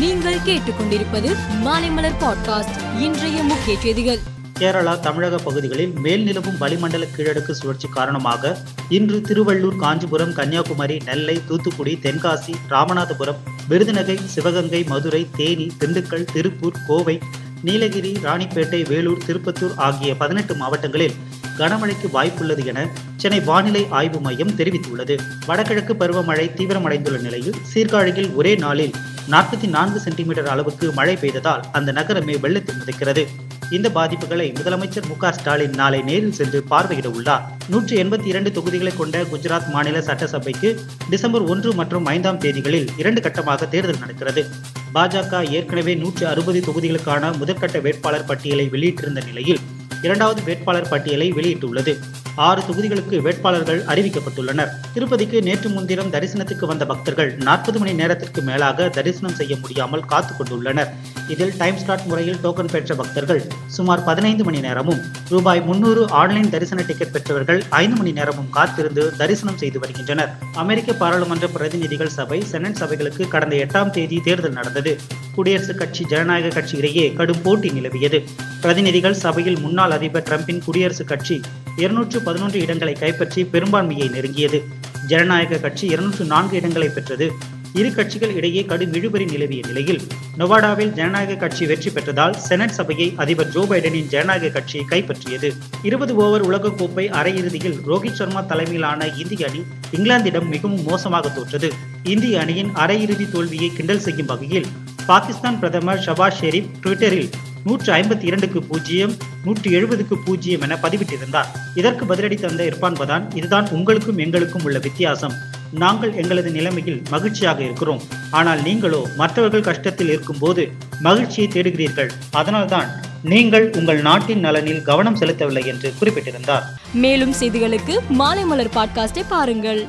நீங்கள் கேட்டுக்கொண்டிருப்பது மாலைமலர் பாட்காஸ்ட் இன்றைய முக்கிய செய்திகள். கேரளா தமிழக பகுதிகளில் மேல் நிலவும் வளிமண்டல கீழடுக்கு சுழற்சி காரணமாக இன்று திருவள்ளூர் காஞ்சிபுரம் கன்னியாகுமரி நெல்லை தூத்துக்குடி தென்காசி ராமநாதபுரம் விருதுநகை சிவகங்கை மதுரை தேனி திண்டுக்கல் திருப்பூர் கோவை நீலகிரி ராணிப்பேட்டை வேலூர் திருப்பத்தூர் ஆகிய பதினெட்டு மாவட்டங்களில் கனமழைக்கு வாய்ப்புள்ளது என சென்னை வானிலை ஆய்வு மையம் தெரிவித்துள்ளது. வடகிழக்கு பருவமழை தீவிரமடைந்துள்ள நிலையில் சீர்காழியில் ஒரே நாளில் நாற்பத்தி நான்கு சென்டிமீட்டர் அளவுக்கு மழை பெய்ததால் அந்த நகரமே வெள்ளத்தில் மிதக்கிறது. இந்த பாதிப்புகளை முதலமைச்சர் மு ஸ்டாலின் நாளை நேரில் சென்று பார்வையிட உள்ளார். நூற்றி எண்பத்தி இரண்டு தொகுதிகளை கொண்ட குஜராத் மாநில சட்டசபைக்கு டிசம்பர் ஒன்று மற்றும் ஐந்தாம் தேதிகளில் இரண்டு கட்டமாக தேர்தல் நடக்கிறது. பாஜக ஏற்கனவே நூற்று அறுபது தொகுதிகளுக்கான முதற்கட்ட வேட்பாளர் பட்டியலை வெளியிட்டிருந்த நிலையில் இரண்டாவது வேட்பாளர் பட்டியலை வெளியிட்டுள்ளது. ஆறு தொகுதிகளுக்கு வேட்பாளர்கள் அறிவிக்கப்பட்டுள்ளனர். திருப்பதிக்கு நேற்று முன்தினம் தரிசனத்துக்கு வந்த பக்தர்கள் நாற்பது மணி நேரத்திற்கு மேலாக தரிசனம் செய்ய முடியாமல் காத்துக் கொண்டுள்ளனர் இதில் டைம் ஸ்லாட் முறையில் டோக்கன் பெற்ற பக்தர்கள் சுமார் பதினைந்து மணி நேரமும் ரூபாய் முன்னூறு ஆன்லைன் தரிசன டிக்கெட் பெற்றவர்கள் ஐந்து மணி நேரமும் காத்திருந்து தரிசனம் செய்து வருகின்றனர். அமெரிக்க பாராளுமன்ற பிரதிநிதிகள் சபை செனட் சபைகளுக்கு கடந்த எட்டாம் தேதி தேர்தல் நடந்தது. குடியரசுக் கட்சி ஜனநாயக கட்சி இடையே கடும் போட்டி நிலவியது. பிரதிநிதிகள் சபையில் முன்னாள் அதிபர் டிரம்பின் குடியரசுக் கட்சி இருநூற்று பதினொன்று இடங்களை கைப்பற்றி பெரும்பான்மையை நெருங்கியது. ஜனநாயக கட்சி இருநூற்று நான்கு இடங்களை பெற்றது. இரு கட்சிகள் இடையே கடும் இழுபறி நிலவிய நிலையில் நொவாடாவில் ஜனநாயக கட்சி வெற்றி பெற்றதால் செனட் சபையை அதிபர் ஜோ பைடனின் ஜனநாயக கட்சி கைப்பற்றியது. இருபது ஓவர் உலகக்கோப்பை அரையிறுதியில் ரோஹித் சர்மா தலைமையிலான இந்திய அணி இங்கிலாந்திடம் மிகவும் மோசமாக தோற்றது. இந்திய அணியின் அரையிறுதி தோல்வியை கிண்டல் செய்யும் வகையில் பாகிஸ்தான் பிரதமர் ஷபாஸ் ஷெரீப் ட்விட்டரில் நூற்று ஐம்பத்தி இரண்டுக்கு பூஜ்ஜியம் நூற்றி எழுபதுக்கு பூஜ்ஜியம் என பதிவிட்டிருந்தார். இதற்கு பதிலடி தந்த இர்பான் பதான் இதுதான் உங்களுக்கும் எங்களுக்கும் உள்ள வித்தியாசம். நாங்கள் எங்களது நிலைமையில் மகிழ்ச்சியாக இருக்கிறோம். ஆனால் நீங்களோ மற்றவர்கள் கஷ்டத்தில் இருக்கும்போது மகிழ்ச்சியை தேடுகிறீர்கள். அதனால்தான் நீங்கள் உங்கள் நாட்டின் நலனில் கவனம் செலுத்தவில்லை என்று குறிப்பிட்டிருந்தார். மேலும் செய்திகளுக்கு மாலை மலர் பாட்காஸ்டை பாருங்கள்.